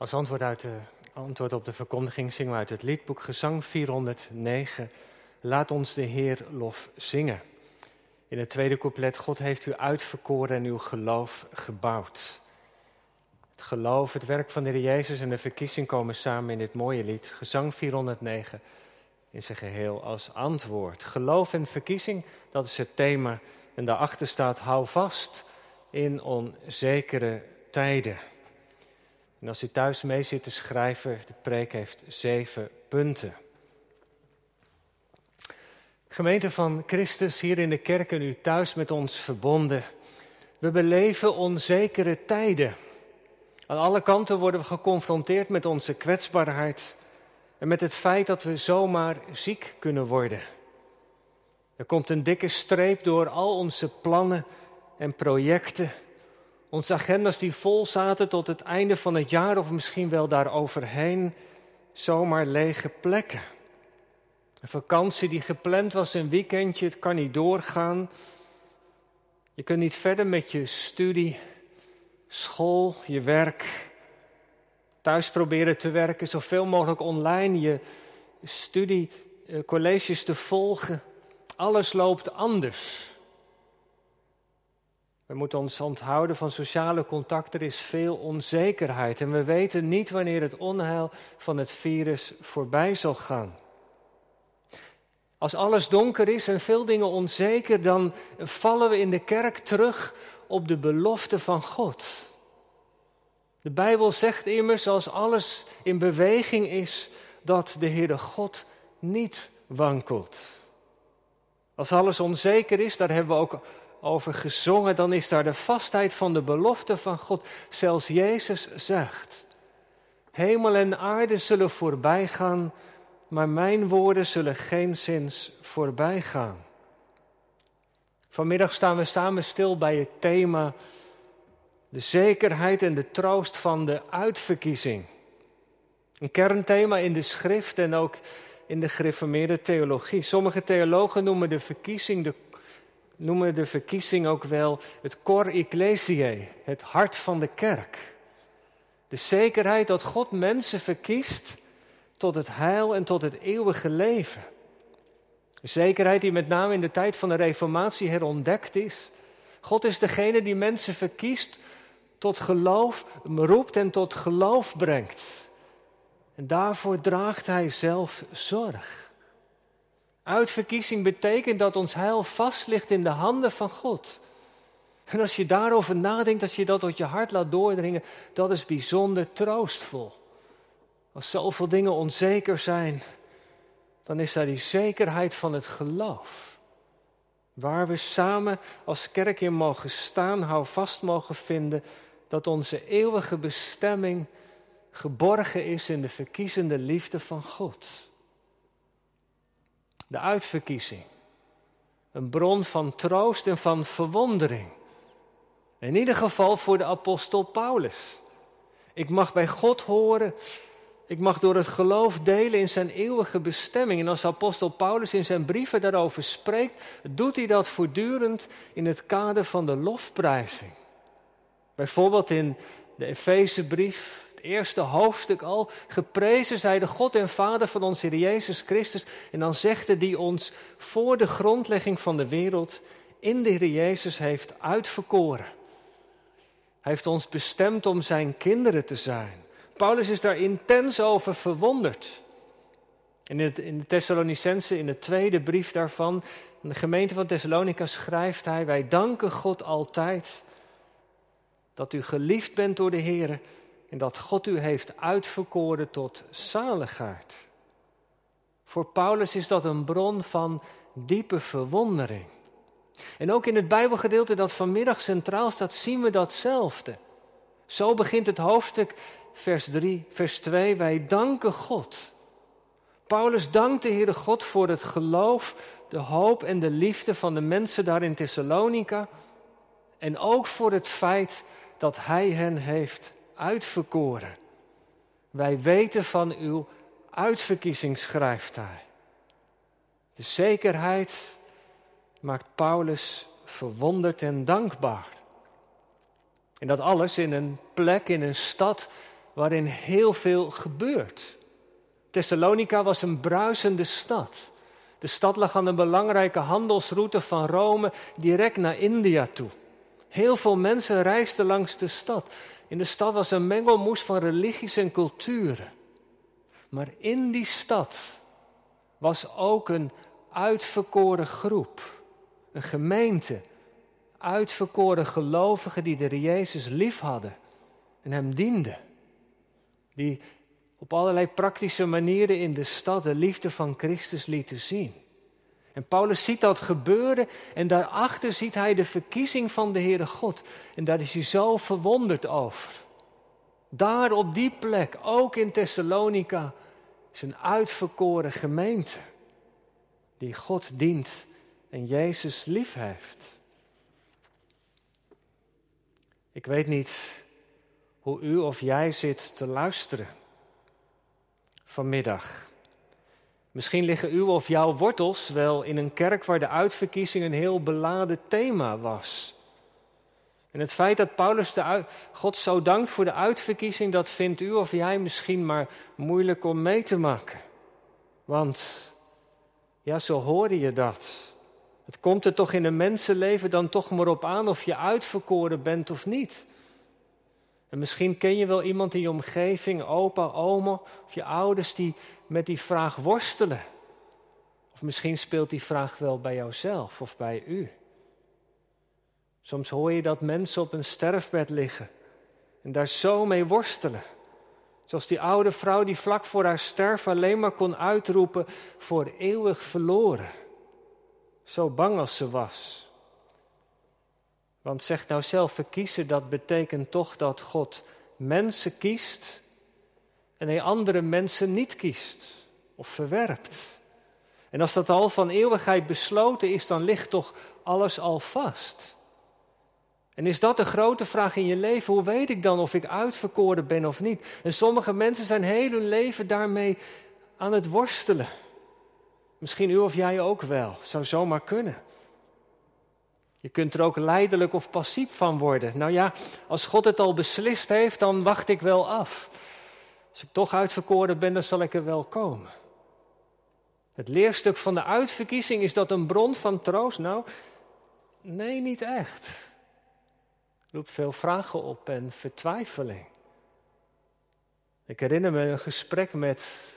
Als antwoord, uit de, antwoord op de verkondiging zingen we uit het liedboek Gezang 409. Laat ons de Heer lof zingen. In het tweede couplet, God heeft u uitverkoren en uw geloof gebouwd. Het geloof, het werk van de Heer Jezus en de verkiezing komen samen in dit mooie lied, Gezang 409, in zijn geheel als antwoord. Geloof en verkiezing, dat is het thema. En daarachter staat, hou vast in onzekere tijden. En als u thuis mee zit te schrijven, de preek heeft zeven punten. Gemeente van Christus hier in de kerk en u thuis met ons verbonden. We beleven onzekere tijden. Aan alle kanten worden we geconfronteerd met onze kwetsbaarheid en met het feit dat we zomaar ziek kunnen worden. Er komt een dikke streep door al onze plannen en projecten onze agendas die vol zaten tot het einde van het jaar of misschien wel daaroverheen, zomaar lege plekken. Een vakantie die gepland was, een weekendje, het kan niet doorgaan. Je kunt niet verder met je studie, school, je werk. Thuis proberen te werken, zoveel mogelijk online je studie, eh, colleges te volgen. Alles loopt anders. We moeten ons onthouden van sociale contact. Er is veel onzekerheid en we weten niet wanneer het onheil van het virus voorbij zal gaan. Als alles donker is en veel dingen onzeker, dan vallen we in de kerk terug op de belofte van God. De Bijbel zegt immers, als alles in beweging is, dat de Heere God niet wankelt. Als alles onzeker is, daar hebben we ook over gezongen, dan is daar de vastheid van de belofte van God. Zelfs Jezus zegt: Hemel en aarde zullen voorbij gaan, maar mijn woorden zullen geen zins voorbij gaan. Vanmiddag staan we samen stil bij het thema de zekerheid en de troost van de uitverkiezing. Een kernthema in de schrift en ook in de gereformeerde theologie. Sommige theologen noemen de verkiezing de noemen de verkiezing ook wel het cor ecclesiae, het hart van de kerk. De zekerheid dat God mensen verkiest tot het heil en tot het eeuwige leven. Een zekerheid die met name in de tijd van de Reformatie herontdekt is. God is degene die mensen verkiest, tot geloof roept en tot geloof brengt. En daarvoor draagt Hij zelf zorg. Uitverkiezing betekent dat ons heil vast ligt in de handen van God. En als je daarover nadenkt, als je dat tot je hart laat doordringen, dat is bijzonder troostvol. Als zoveel dingen onzeker zijn, dan is daar die zekerheid van het geloof. Waar we samen als kerk in mogen staan, hou vast mogen vinden dat onze eeuwige bestemming geborgen is in de verkiezende liefde van God de uitverkiezing. Een bron van troost en van verwondering. In ieder geval voor de apostel Paulus. Ik mag bij God horen. Ik mag door het geloof delen in zijn eeuwige bestemming. En als apostel Paulus in zijn brieven daarover spreekt, doet hij dat voortdurend in het kader van de lofprijzing. Bijvoorbeeld in de Efezebrief, eerste hoofdstuk al, geprezen zij de God en Vader van onze Heer Jezus Christus. En dan hij die ons voor de grondlegging van de wereld in de Heer Jezus heeft uitverkoren. Hij heeft ons bestemd om zijn kinderen te zijn. Paulus is daar intens over verwonderd. In, de Thessalonicense, in de tweede brief daarvan, in de gemeente van Thessalonica schrijft hij: Wij danken God altijd dat u geliefd bent door de Heer en dat God u heeft uitverkoren tot zaligheid. Voor Paulus is dat een bron van diepe verwondering. En ook in het Bijbelgedeelte dat vanmiddag centraal staat, zien we datzelfde. Zo begint het hoofdstuk, vers 3, vers 2. Wij danken God. Paulus dankt de Heere God voor het geloof, de hoop en de liefde van de mensen daar in Thessalonica. En ook voor het feit dat Hij hen heeft uitverkoren. Wij weten van uw uitverkiezing, schrijft hij. De zekerheid maakt Paulus verwonderd en dankbaar. En dat alles in een plek, in een stad waarin heel veel gebeurt. Thessalonica was een bruisende stad. De stad lag aan een belangrijke handelsroute van Rome direct naar India toe. Heel veel mensen reisden langs de stad. In de stad was een mengelmoes van religies en culturen. Maar in die stad was ook een uitverkoren groep, een gemeente, uitverkoren gelovigen die de Jezus lief hadden en hem dienden. Die op allerlei praktische manieren in de stad de liefde van Christus lieten zien. En Paulus ziet dat gebeuren en daarachter ziet hij de verkiezing van de Heere God. En daar is hij zo verwonderd over. Daar op die plek, ook in Thessalonica, is een uitverkoren gemeente die God dient en Jezus lief heeft. Ik weet niet hoe u of jij zit te luisteren vanmiddag. Misschien liggen uw of jouw wortels wel in een kerk waar de uitverkiezing een heel beladen thema was. En het feit dat Paulus de God zo dankt voor de uitverkiezing, dat vindt u of jij misschien maar moeilijk om mee te maken. Want, ja, zo hoorde je dat. Het komt er toch in een mensenleven dan toch maar op aan of je uitverkoren bent of niet. En misschien ken je wel iemand in je omgeving, opa, oma of je ouders die met die vraag worstelen. Of misschien speelt die vraag wel bij jouzelf of bij u. Soms hoor je dat mensen op een sterfbed liggen en daar zo mee worstelen. Zoals die oude vrouw die vlak voor haar sterven alleen maar kon uitroepen voor eeuwig verloren. Zo bang als ze was. Want zeg nou zelf, verkiezen, dat betekent toch dat God mensen kiest en hij andere mensen niet kiest of verwerpt. En als dat al van eeuwigheid besloten is, dan ligt toch alles al vast. En is dat de grote vraag in je leven? Hoe weet ik dan of ik uitverkoren ben of niet? En sommige mensen zijn heel hun leven daarmee aan het worstelen. Misschien u of jij ook wel, zou zomaar kunnen. Je kunt er ook leidelijk of passief van worden. Nou ja, als God het al beslist heeft, dan wacht ik wel af. Als ik toch uitverkoren ben, dan zal ik er wel komen. Het leerstuk van de uitverkiezing is dat een bron van troost? Nou, nee, niet echt. Roept veel vragen op en vertwijfeling. Ik herinner me een gesprek met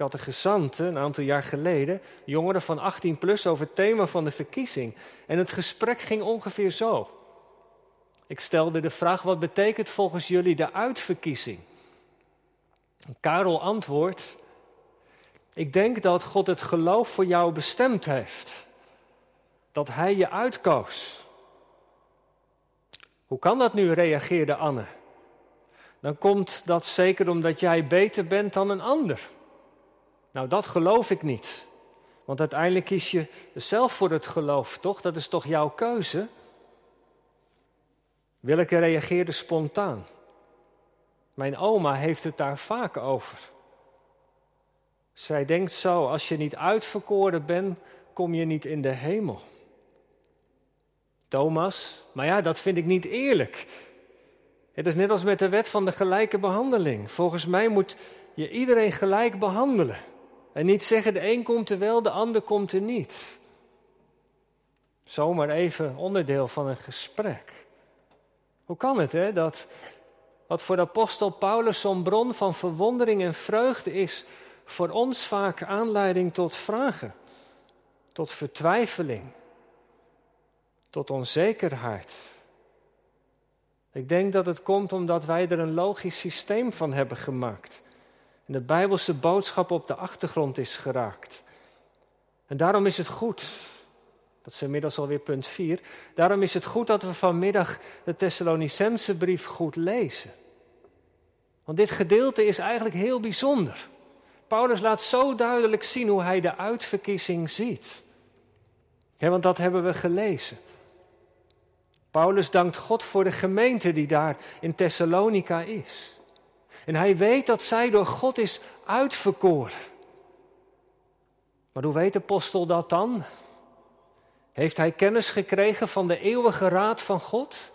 catechisanten een aantal jaar geleden, jongeren van 18 plus, over het thema van de verkiezing. En het gesprek ging ongeveer zo. Ik stelde de vraag: wat betekent volgens jullie de uitverkiezing? Karel antwoordt: Ik denk dat God het geloof voor jou bestemd heeft. Dat Hij je uitkoos. Hoe kan dat nu? reageerde Anne. Dan komt dat zeker omdat jij beter bent dan een ander. Nou, dat geloof ik niet. Want uiteindelijk kies je zelf voor het geloof, toch? Dat is toch jouw keuze? Willeke reageerde spontaan. Mijn oma heeft het daar vaak over. Zij denkt zo: als je niet uitverkoren bent, kom je niet in de hemel. Thomas, maar ja, dat vind ik niet eerlijk. Het is net als met de wet van de gelijke behandeling. Volgens mij moet je iedereen gelijk behandelen. En niet zeggen de een komt er wel, de ander komt er niet. Zomaar even onderdeel van een gesprek. Hoe kan het hè, dat wat voor apostel Paulus zo'n bron van verwondering en vreugde is, voor ons vaak aanleiding tot vragen, tot vertwijfeling, tot onzekerheid. Ik denk dat het komt omdat wij er een logisch systeem van hebben gemaakt de Bijbelse boodschap op de achtergrond is geraakt. En daarom is het goed, dat is inmiddels alweer punt 4, daarom is het goed dat we vanmiddag de Thessalonicense brief goed lezen. Want dit gedeelte is eigenlijk heel bijzonder. Paulus laat zo duidelijk zien hoe hij de uitverkiezing ziet. Ja, want dat hebben we gelezen. Paulus dankt God voor de gemeente die daar in Thessalonica is. En hij weet dat zij door God is uitverkoren. Maar hoe weet de apostel dat dan? Heeft hij kennis gekregen van de eeuwige raad van God?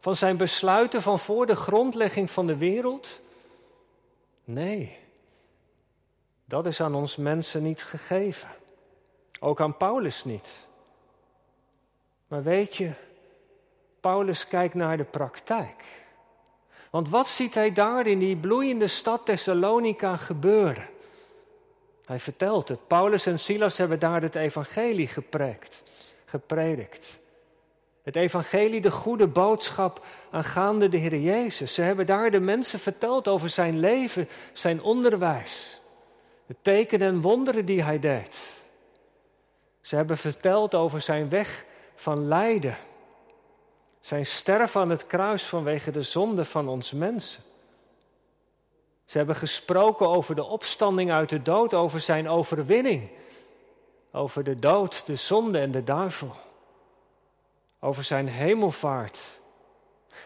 Van zijn besluiten van voor de grondlegging van de wereld? Nee, dat is aan ons mensen niet gegeven. Ook aan Paulus niet. Maar weet je, Paulus kijkt naar de praktijk. Want wat ziet hij daar in die bloeiende stad Thessalonica gebeuren? Hij vertelt het. Paulus en Silas hebben daar het evangelie geprekt, gepredikt. Het evangelie, de goede boodschap aangaande de Heer Jezus. Ze hebben daar de mensen verteld over zijn leven, zijn onderwijs. De tekenen en wonderen die hij deed. Ze hebben verteld over zijn weg van lijden. Zijn sterven aan het kruis vanwege de zonde van ons mensen. Ze hebben gesproken over de opstanding uit de dood, over zijn overwinning. Over de dood, de zonde en de duivel. Over zijn hemelvaart.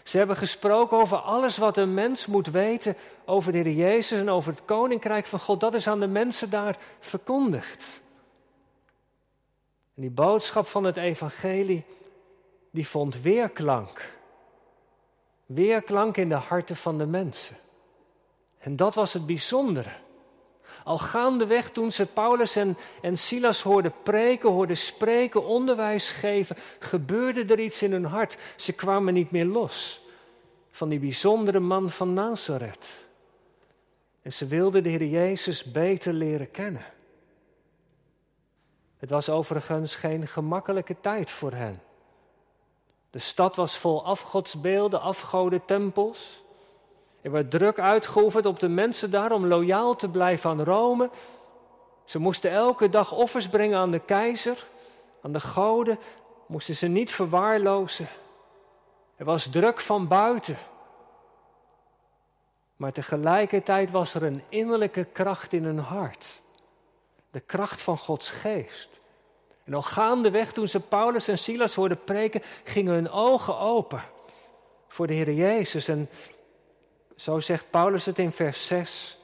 Ze hebben gesproken over alles wat een mens moet weten over de Heer Jezus en over het koninkrijk van God. Dat is aan de mensen daar verkondigd. En die boodschap van het evangelie, die vond weerklank. Weerklank in de harten van de mensen. En dat was het bijzondere. Al gaandeweg toen ze Paulus en, en Silas hoorden preken, hoorden spreken, onderwijs geven, gebeurde er iets in hun hart. Ze kwamen niet meer los van die bijzondere man van Nazareth. En ze wilden de Heer Jezus beter leren kennen. Het was overigens geen gemakkelijke tijd voor hen. De stad was vol afgodsbeelden, afgoden tempels. Er werd druk uitgeoefend op de mensen daar om loyaal te blijven aan Rome. Ze moesten elke dag offers brengen aan de keizer, aan de goden, moesten ze niet verwaarlozen. Er was druk van buiten. Maar tegelijkertijd was er een innerlijke kracht in hun hart. De kracht van Gods geest. En al gaandeweg toen ze Paulus en Silas hoorden preken, gingen hun ogen open voor de Heer Jezus. En zo zegt Paulus het in vers 6.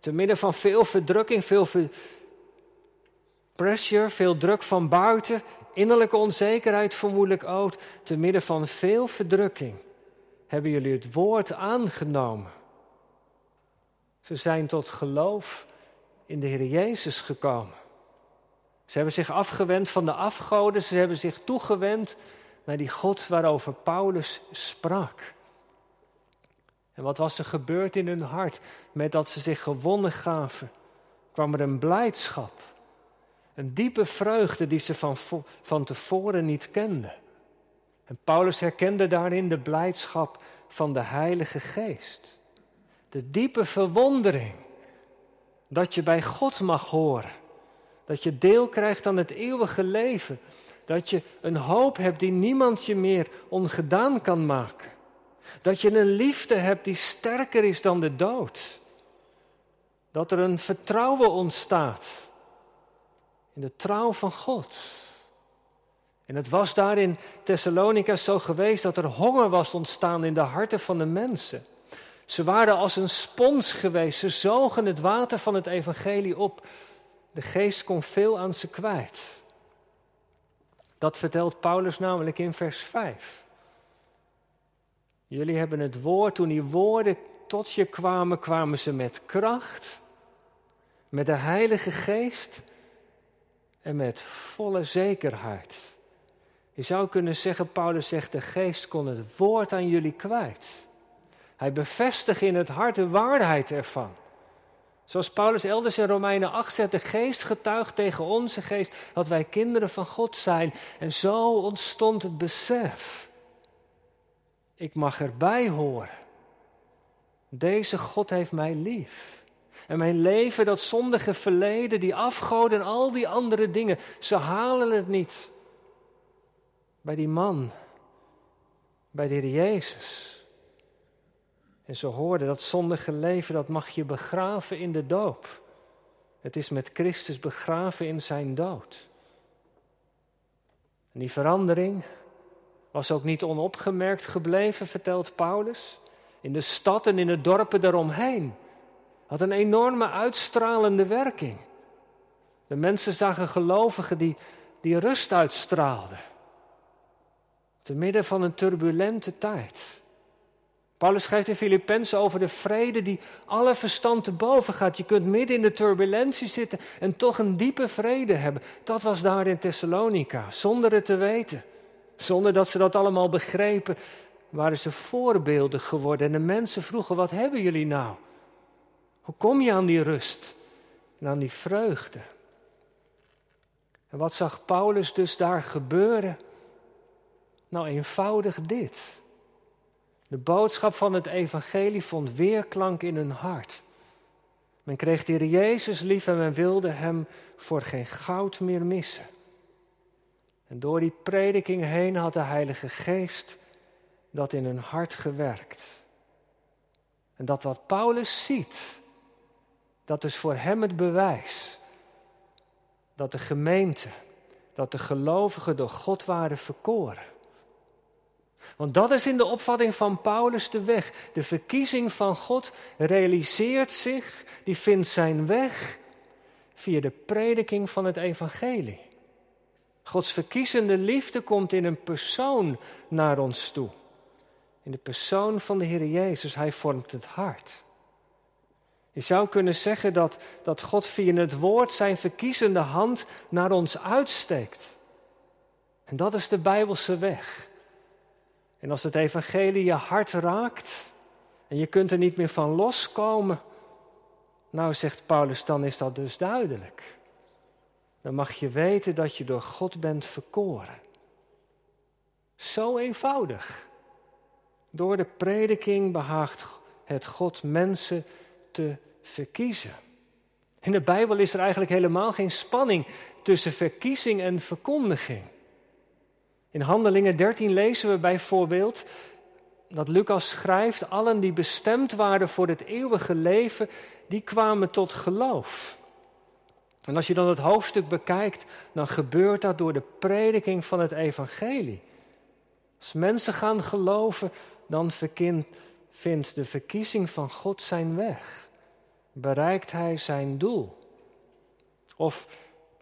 Te midden van veel verdrukking, veel pressure, veel druk van buiten, innerlijke onzekerheid vermoedelijk ook. Te midden van veel verdrukking hebben jullie het woord aangenomen. Ze zijn tot geloof in de Heer Jezus gekomen. Ze hebben zich afgewend van de afgoden, ze hebben zich toegewend naar die God waarover Paulus sprak. En wat was er gebeurd in hun hart met dat ze zich gewonnen gaven? Kwam er een blijdschap, een diepe vreugde die ze van, van tevoren niet kenden. En Paulus herkende daarin de blijdschap van de Heilige Geest. De diepe verwondering dat je bij God mag horen. Dat je deel krijgt aan het eeuwige leven. Dat je een hoop hebt die niemand je meer ongedaan kan maken. Dat je een liefde hebt die sterker is dan de dood. Dat er een vertrouwen ontstaat in de trouw van God. En het was daar in Thessalonica zo geweest dat er honger was ontstaan in de harten van de mensen. Ze waren als een spons geweest, ze zogen het water van het evangelie op. De geest kon veel aan ze kwijt. Dat vertelt Paulus namelijk in vers 5. Jullie hebben het woord, toen die woorden tot je kwamen, kwamen ze met kracht, met de Heilige Geest en met volle zekerheid. Je zou kunnen zeggen, Paulus zegt, de Geest kon het woord aan jullie kwijt. Hij bevestigt in het hart de waarheid ervan. Zoals Paulus elders in Romeinen 8 zegt, de geest getuigt tegen onze geest dat wij kinderen van God zijn. En zo ontstond het besef ik mag erbij horen. Deze God heeft mij lief. En mijn leven, dat zondige verleden, die afgoden en al die andere dingen, ze halen het niet. Bij die man, bij de Heer Jezus. En ze hoorden dat zondige leven, dat mag je begraven in de doop. Het is met Christus begraven in zijn dood. En die verandering, was ook niet onopgemerkt gebleven, vertelt Paulus. In de stad en in de dorpen daaromheen. Had een enorme uitstralende werking. De mensen zagen gelovigen die, die rust uitstraalden. Te midden van een turbulente tijd. Paulus schrijft in Filippenzen over de vrede die alle verstand te boven gaat. Je kunt midden in de turbulentie zitten en toch een diepe vrede hebben. Dat was daar in Thessalonica, zonder het te weten. Zonder dat ze dat allemaal begrepen, waren ze voorbeelden geworden. En de mensen vroegen, wat hebben jullie nou? Hoe kom je aan die rust en aan die vreugde? En wat zag Paulus dus daar gebeuren? Nou, eenvoudig dit. De boodschap van het evangelie vond weerklank in hun hart. Men kreeg de Jezus lief en men wilde hem voor geen goud meer missen. En door die prediking heen had de Heilige Geest dat in hun hart gewerkt. En dat wat Paulus ziet, dat is voor hem het bewijs dat de gemeente, dat de gelovigen door God waren verkoren. Want dat is in de opvatting van Paulus de weg. De verkiezing van God realiseert zich, die vindt zijn weg via de prediking van het evangelie. Gods verkiezende liefde komt in een persoon naar ons toe. In de persoon van de Heer Jezus, Hij vormt het hart. Je zou kunnen zeggen dat, dat God via het woord zijn verkiezende hand naar ons uitsteekt. En dat is de Bijbelse weg. En als het evangelie je hart raakt en je kunt er niet meer van loskomen, nou zegt Paulus, dan is dat dus duidelijk. Dan mag je weten dat je door God bent verkoren. Zo eenvoudig. Door de prediking behaagt het God mensen te verkiezen. In de Bijbel is er eigenlijk helemaal geen spanning tussen verkiezing en verkondiging. In Handelingen 13 lezen we bijvoorbeeld dat Lucas schrijft: allen die bestemd waren voor het eeuwige leven, die kwamen tot geloof. En als je dan het hoofdstuk bekijkt, dan gebeurt dat door de prediking van het evangelie. Als mensen gaan geloven, dan vindt de verkiezing van God zijn weg. Bereikt hij zijn doel. Of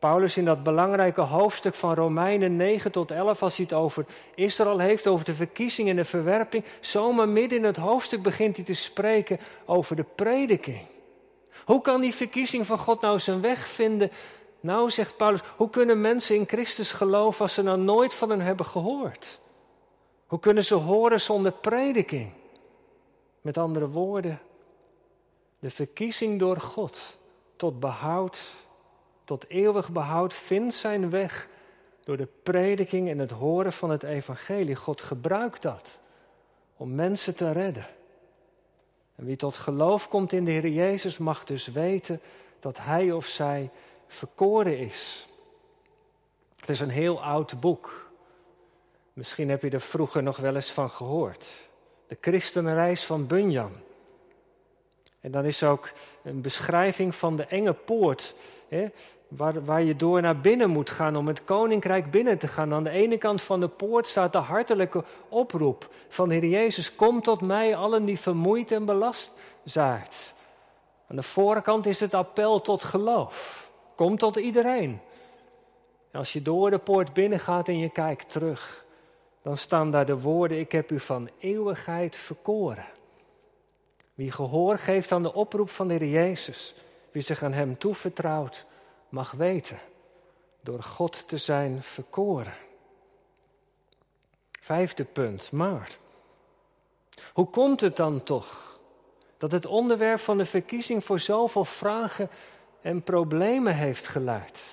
Paulus in dat belangrijke hoofdstuk van Romeinen 9 tot 11, als hij het over Israël heeft, over de verkiezing en de verwerping, zomaar midden in het hoofdstuk begint hij te spreken over de prediking. Hoe kan die verkiezing van God nou zijn weg vinden? Nou, zegt Paulus, hoe kunnen mensen in Christus geloven als ze nou nooit van hem hebben gehoord? Hoe kunnen ze horen zonder prediking? Met andere woorden, de verkiezing door God tot behoud tot eeuwig behoud vindt zijn weg door de prediking en het horen van het evangelie. God gebruikt dat om mensen te redden. En wie tot geloof komt in de Heer Jezus mag dus weten dat hij of zij verkoren is. Het is een heel oud boek. Misschien heb je er vroeger nog wel eens van gehoord. De christenreis van Bunyan. En dan is ook een beschrijving van de enge poort hè, waar, waar je door naar binnen moet gaan om het koninkrijk binnen te gaan. Aan de ene kant van de poort staat de hartelijke oproep van Heer Jezus: Kom tot mij, allen die vermoeid en belast zijn. Aan de voorkant is het appel tot geloof. Kom tot iedereen. En als je door de poort binnen gaat en je kijkt terug, dan staan daar de woorden: Ik heb u van eeuwigheid verkoren. Wie gehoor geeft aan de oproep van de Heer Jezus, wie zich aan Hem toevertrouwt, mag weten door God te zijn verkoren. Vijfde punt, maar. Hoe komt het dan toch dat het onderwerp van de verkiezing voor zoveel vragen en problemen heeft geleid?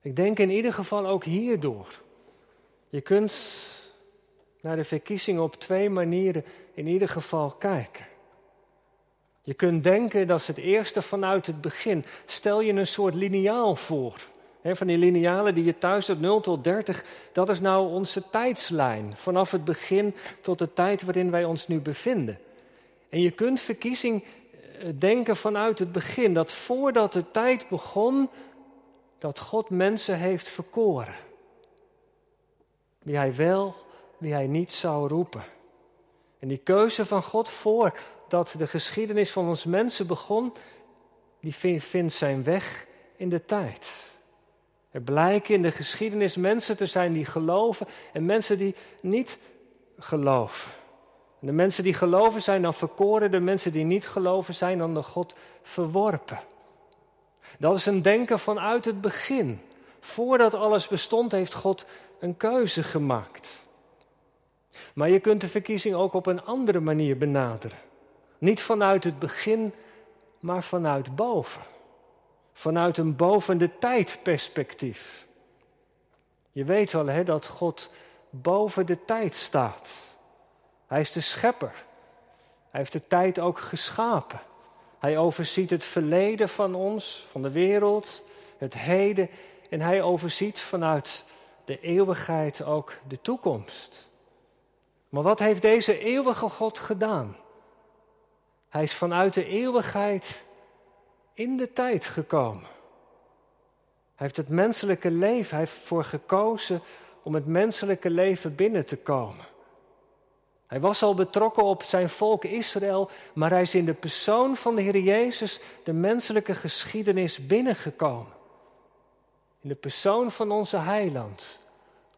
Ik denk in ieder geval ook hierdoor. Je kunt naar de verkiezing op twee manieren in ieder geval kijken. Je kunt denken dat is het eerste vanuit het begin. Stel je een soort lineaal voor. van die linealen die je thuis hebt, 0 tot 30, dat is nou onze tijdslijn. Vanaf het begin tot de tijd waarin wij ons nu bevinden. En je kunt verkiezing eh, denken vanuit het begin. Dat voordat de tijd begon, dat God mensen heeft verkoren. Wie hij wel, wie hij niet zou roepen. En die keuze van God voor dat de geschiedenis van ons mensen begon, die vindt zijn weg in de tijd. Er blijken in de geschiedenis mensen te zijn die geloven en mensen die niet geloven. de mensen die geloven zijn dan verkoren, de mensen die niet geloven zijn dan de God verworpen. Dat is een denken vanuit het begin. Voordat alles bestond, heeft God een keuze gemaakt. Maar je kunt de verkiezing ook op een andere manier benaderen. Niet vanuit het begin, maar vanuit boven. Vanuit een boven de tijd perspectief. Je weet wel hè, dat God boven de tijd staat. Hij is de schepper. Hij heeft de tijd ook geschapen. Hij overziet het verleden van ons, van de wereld, het heden. En hij overziet vanuit de eeuwigheid ook de toekomst. Maar wat heeft deze eeuwige God gedaan? Hij is vanuit de eeuwigheid in de tijd gekomen. Hij heeft het menselijke leven, hij heeft ervoor gekozen om het menselijke leven binnen te komen. Hij was al betrokken op zijn volk Israël, maar hij is in de persoon van de Heer Jezus de menselijke geschiedenis binnengekomen. In de persoon van onze heiland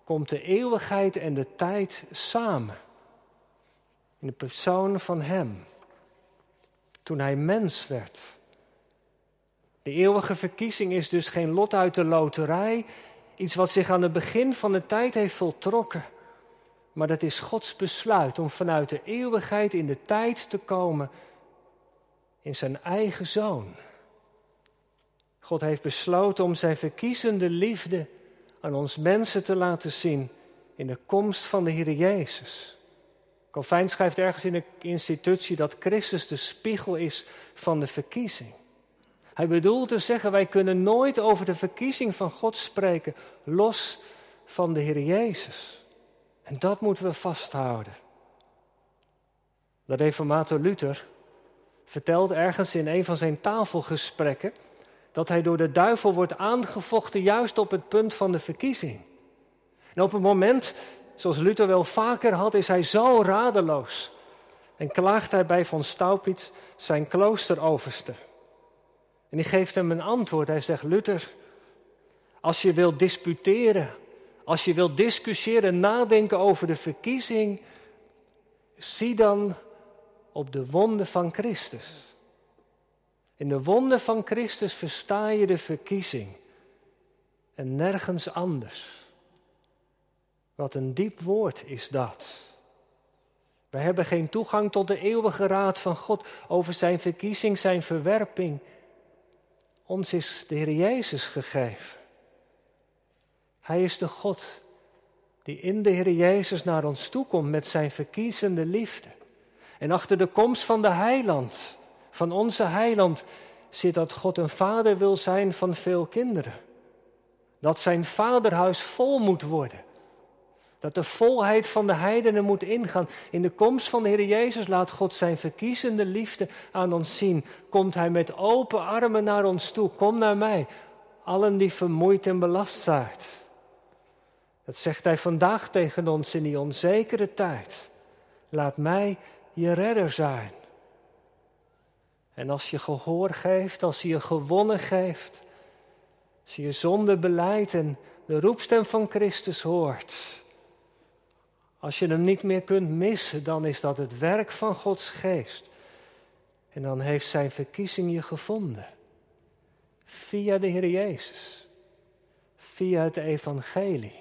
komt de eeuwigheid en de tijd samen. In de persoon van Hem. Toen Hij mens werd. De eeuwige verkiezing is dus geen lot uit de loterij, iets wat zich aan het begin van de tijd heeft voltrokken. Maar dat is Gods besluit om vanuit de eeuwigheid in de tijd te komen in zijn eigen zoon. God heeft besloten om zijn verkiezende liefde aan ons mensen te laten zien in de komst van de Heer Jezus. Calvijn schrijft ergens in de institutie dat Christus de spiegel is van de verkiezing. Hij bedoelt te zeggen, wij kunnen nooit over de verkiezing van God spreken los van de Heer Jezus. En dat moeten we vasthouden. De reformator Luther vertelt ergens in een van zijn tafelgesprekken dat hij door de duivel wordt aangevochten juist op het punt van de verkiezing. En op het moment, zoals Luther wel vaker had, is hij zo radeloos. En klaagt hij bij von Staupitz zijn kloosteroverste. En die geeft hem een antwoord. Hij zegt, Luther, als je wilt disputeren, als je wilt discussiëren, nadenken over de verkiezing, zie dan op de wonden van Christus. In de wonden van Christus versta je de verkiezing en nergens anders. Wat een diep woord is dat. We hebben geen toegang tot de eeuwige raad van God over zijn verkiezing, zijn verwerping. Ons is de Heer Jezus gegeven. Hij is de God die in de Heer Jezus naar ons toekomt met zijn verkiezende liefde. En achter de komst van de heiland van onze heiland zit dat God een vader wil zijn van veel kinderen. Dat zijn vaderhuis vol moet worden. Dat de volheid van de heidenen moet ingaan. In de komst van de Heer Jezus laat God zijn verkiezende liefde aan ons zien. Komt Hij met open armen naar ons toe. Kom naar mij, allen die vermoeid en belast zijn. Dat zegt Hij vandaag tegen ons in die onzekere tijd. Laat mij je redder zijn. En als je gehoor geeft, als je je gewonnen geeft, als je je zonde beleidt en de roepstem van Christus hoort, als je hem niet meer kunt missen, dan is dat het werk van Gods geest. En dan heeft zijn verkiezing je gevonden. Via de Heer Jezus. Via het evangelie.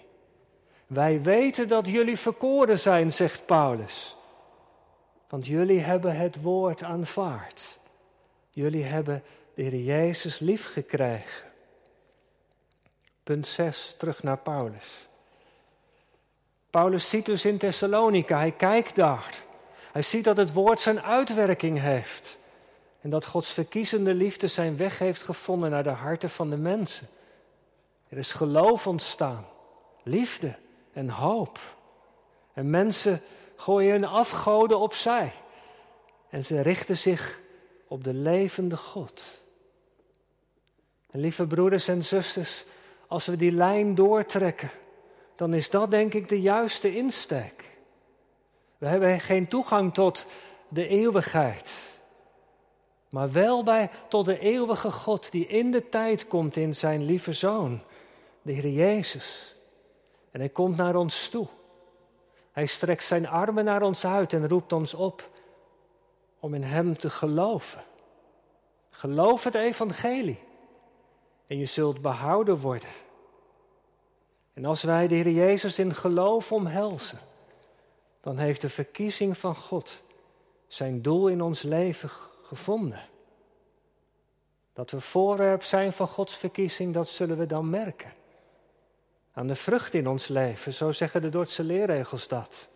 Wij weten dat jullie verkoren zijn, zegt Paulus. Want jullie hebben het woord aanvaard. Jullie hebben de Heer Jezus lief gekregen. Punt 6, terug naar Paulus. Paulus ziet dus in Thessalonica, hij kijkt daar. Hij ziet dat het woord zijn uitwerking heeft. En dat Gods verkiezende liefde zijn weg heeft gevonden naar de harten van de mensen. Er is geloof ontstaan, liefde en hoop. En mensen gooien hun afgoden opzij. En ze richten zich op de levende God. Lieve broeders en zusters, als we die lijn doortrekken, dan is dat denk ik de juiste insteek. We hebben geen toegang tot de eeuwigheid, maar wel bij, tot de eeuwige God die in de tijd komt in zijn lieve Zoon, de Heer Jezus. En hij komt naar ons toe. Hij strekt zijn armen naar ons uit en roept ons op om in Hem te geloven. Geloof het evangelie en je zult behouden worden. En als wij de Heer Jezus in geloof omhelzen, dan heeft de verkiezing van God zijn doel in ons leven gevonden. Dat we voorwerp zijn van Gods verkiezing, dat zullen we dan merken. Aan de vrucht in ons leven, zo zeggen de Dordtse leerregels dat.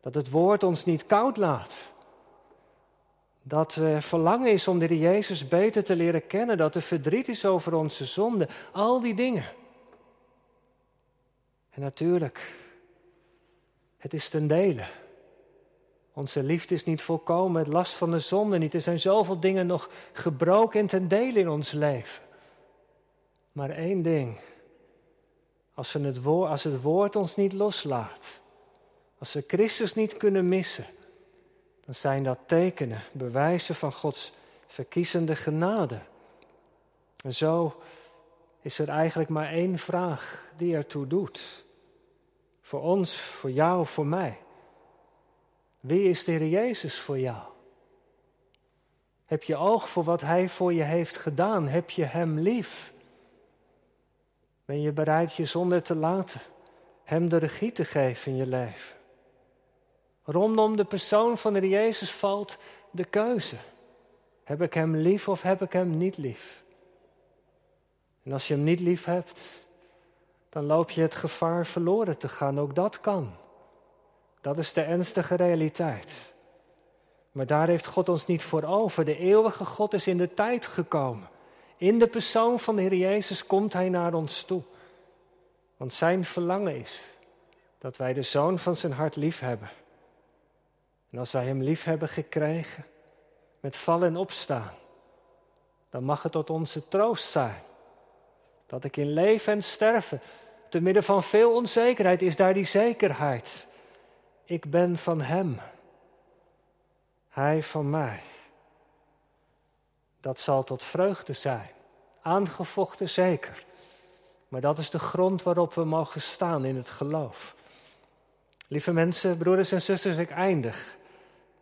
Dat het woord ons niet koud laat. Dat er verlangen is om de Jezus beter te leren kennen. Dat er verdriet is over onze zonde. Al die dingen. En natuurlijk, het is ten dele. Onze liefde is niet volkomen, het last van de zonde niet. Er zijn zoveel dingen nog gebroken en ten dele in ons leven. Maar één ding, als, we het woord, als het woord ons niet loslaat, als we Christus niet kunnen missen, dan zijn dat tekenen, bewijzen van Gods verkiezende genade. En zo is er eigenlijk maar één vraag die ertoe doet. Voor ons, voor jou, voor mij. Wie is de Heer Jezus voor jou? Heb je oog voor wat Hij voor je heeft gedaan? Heb je Hem lief? Ben je bereid je zonder te laten Hem de regie te geven in je leven? Rondom de persoon van de Jezus valt de keuze. Heb ik Hem lief of heb ik Hem niet lief? En als je Hem niet lief hebt, dan loop je het gevaar verloren te gaan. Ook dat kan. Dat is de ernstige realiteit. Maar daar heeft God ons niet voor over. De eeuwige God is in de tijd gekomen. In de persoon van de Heer Jezus komt Hij naar ons toe. Want Zijn verlangen is dat wij de Zoon van Zijn hart lief hebben. En als wij Hem lief hebben gekregen, met vallen en opstaan, dan mag het tot onze troost zijn. Dat ik in leven en sterven, te midden van veel onzekerheid, is daar die zekerheid. Ik ben van Hem. Hij van mij. Dat zal tot vreugde zijn. Aangevochten zeker. Maar dat is de grond waarop we mogen staan in het geloof. Lieve mensen, broeders en zusters, ik eindig.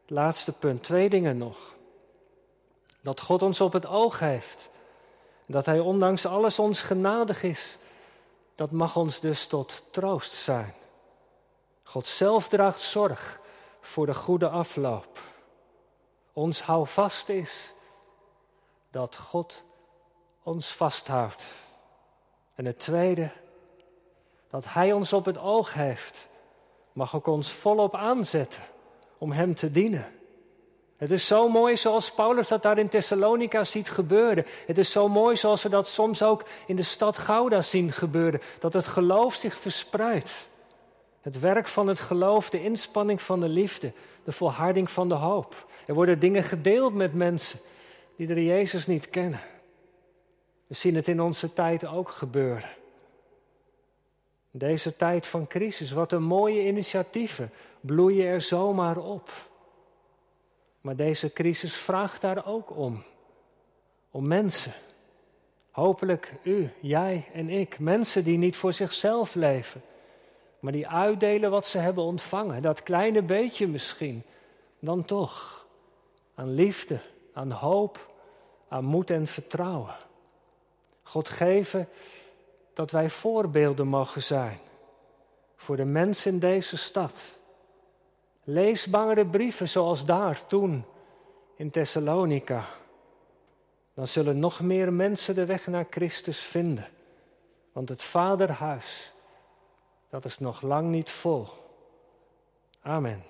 Laatste punt, twee dingen nog. Dat God ons op het oog heeft. Dat Hij ondanks alles ons genadig is. Dat mag ons dus tot troost zijn. God zelf draagt zorg voor de goede afloop. Ons houvast is dat God ons vasthoudt. En het tweede, dat Hij ons op het oog heeft, mag ook ons volop aanzetten om Hem te dienen. Het is zo mooi zoals Paulus dat daar in Thessalonica ziet gebeuren. Het is zo mooi zoals we dat soms ook in de stad Gouda zien gebeuren. Dat het geloof zich verspreidt. Het werk van het geloof, de inspanning van de liefde, de volharding van de hoop. Er worden dingen gedeeld met mensen die de Jezus niet kennen. We zien het in onze tijd ook gebeuren. Deze tijd van crisis, wat een mooie initiatieven bloeien er zomaar op. Maar deze crisis vraagt daar ook om. Om mensen. Hopelijk u, jij en ik. Mensen die niet voor zichzelf leven maar die uitdelen wat ze hebben ontvangen. Dat kleine beetje misschien. Dan toch. Aan liefde, aan hoop, aan moed en vertrouwen. God geven dat wij voorbeelden mogen zijn. Voor de mensen in deze stad. Leesbare brieven zoals daar toen in Thessalonica. Dan zullen nog meer mensen de weg naar Christus vinden. Want het Vaderhuis dat is nog lang niet vol. Amen.